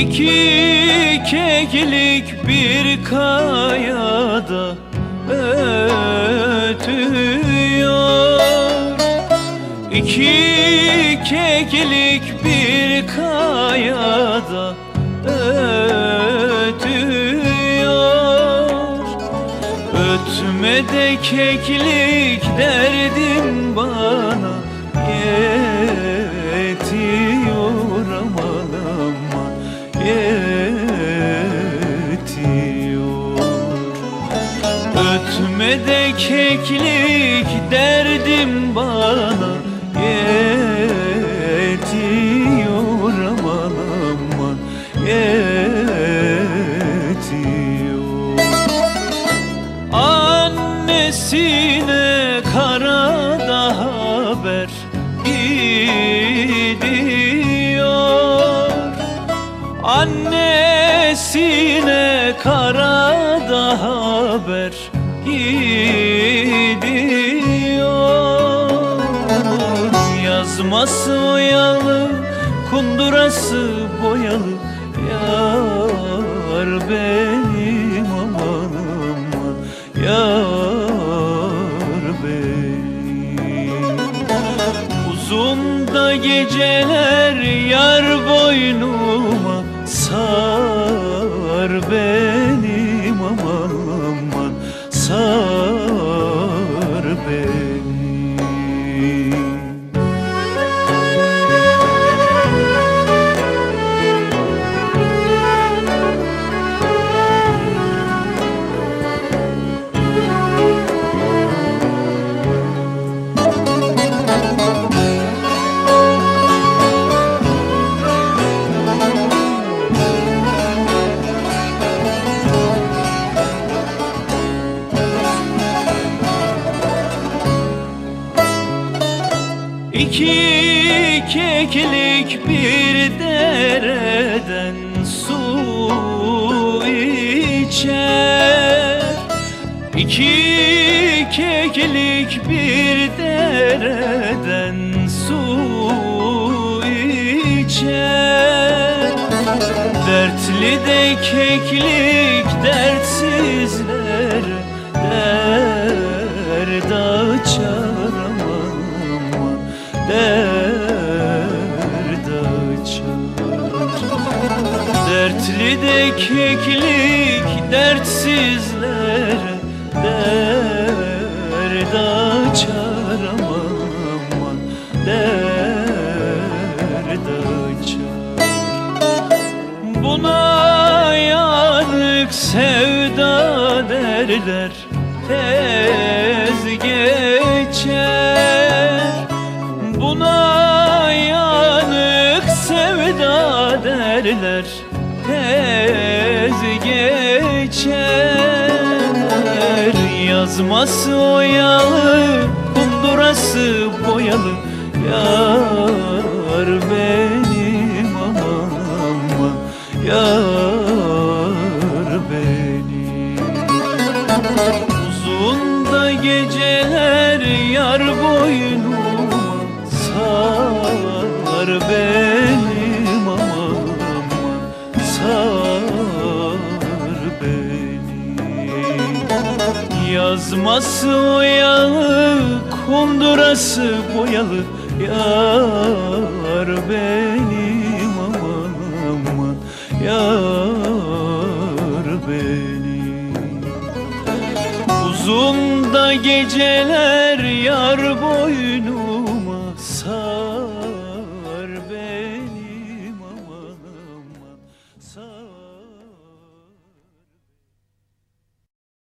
İki keklik bir kayada ötüyor. İki keklik bir kayada ötüyor. Ötme de keklik derdim Ötme de keklik derdim bana yetiyor aman aman yetiyor. Annesine karada haber gidiyor. Annesine karada haber gidiyor. Yazması oyalı, kundurası boyalı Yar benim aman aman Yar benim. Uzun da geceler yar boynuma Sar İki keklik bir dereden su içer. İki keklik bir dereden su içer. Dertli de keklik dertsizler Derd açar Derd açar. Dertli de keklik dertsizler Derd açar. Aman aman Derd açar. Buna yanık sevda derler. Tez derler Tez geçer. Yazması oyalı Kundurası boyalı. Yar benim aman aman Yar benim. Uzun da geceler Yazması oyalı Kundurası boyalı. Yar benim aman aman Yar benim. Uzun da geceler yar boynu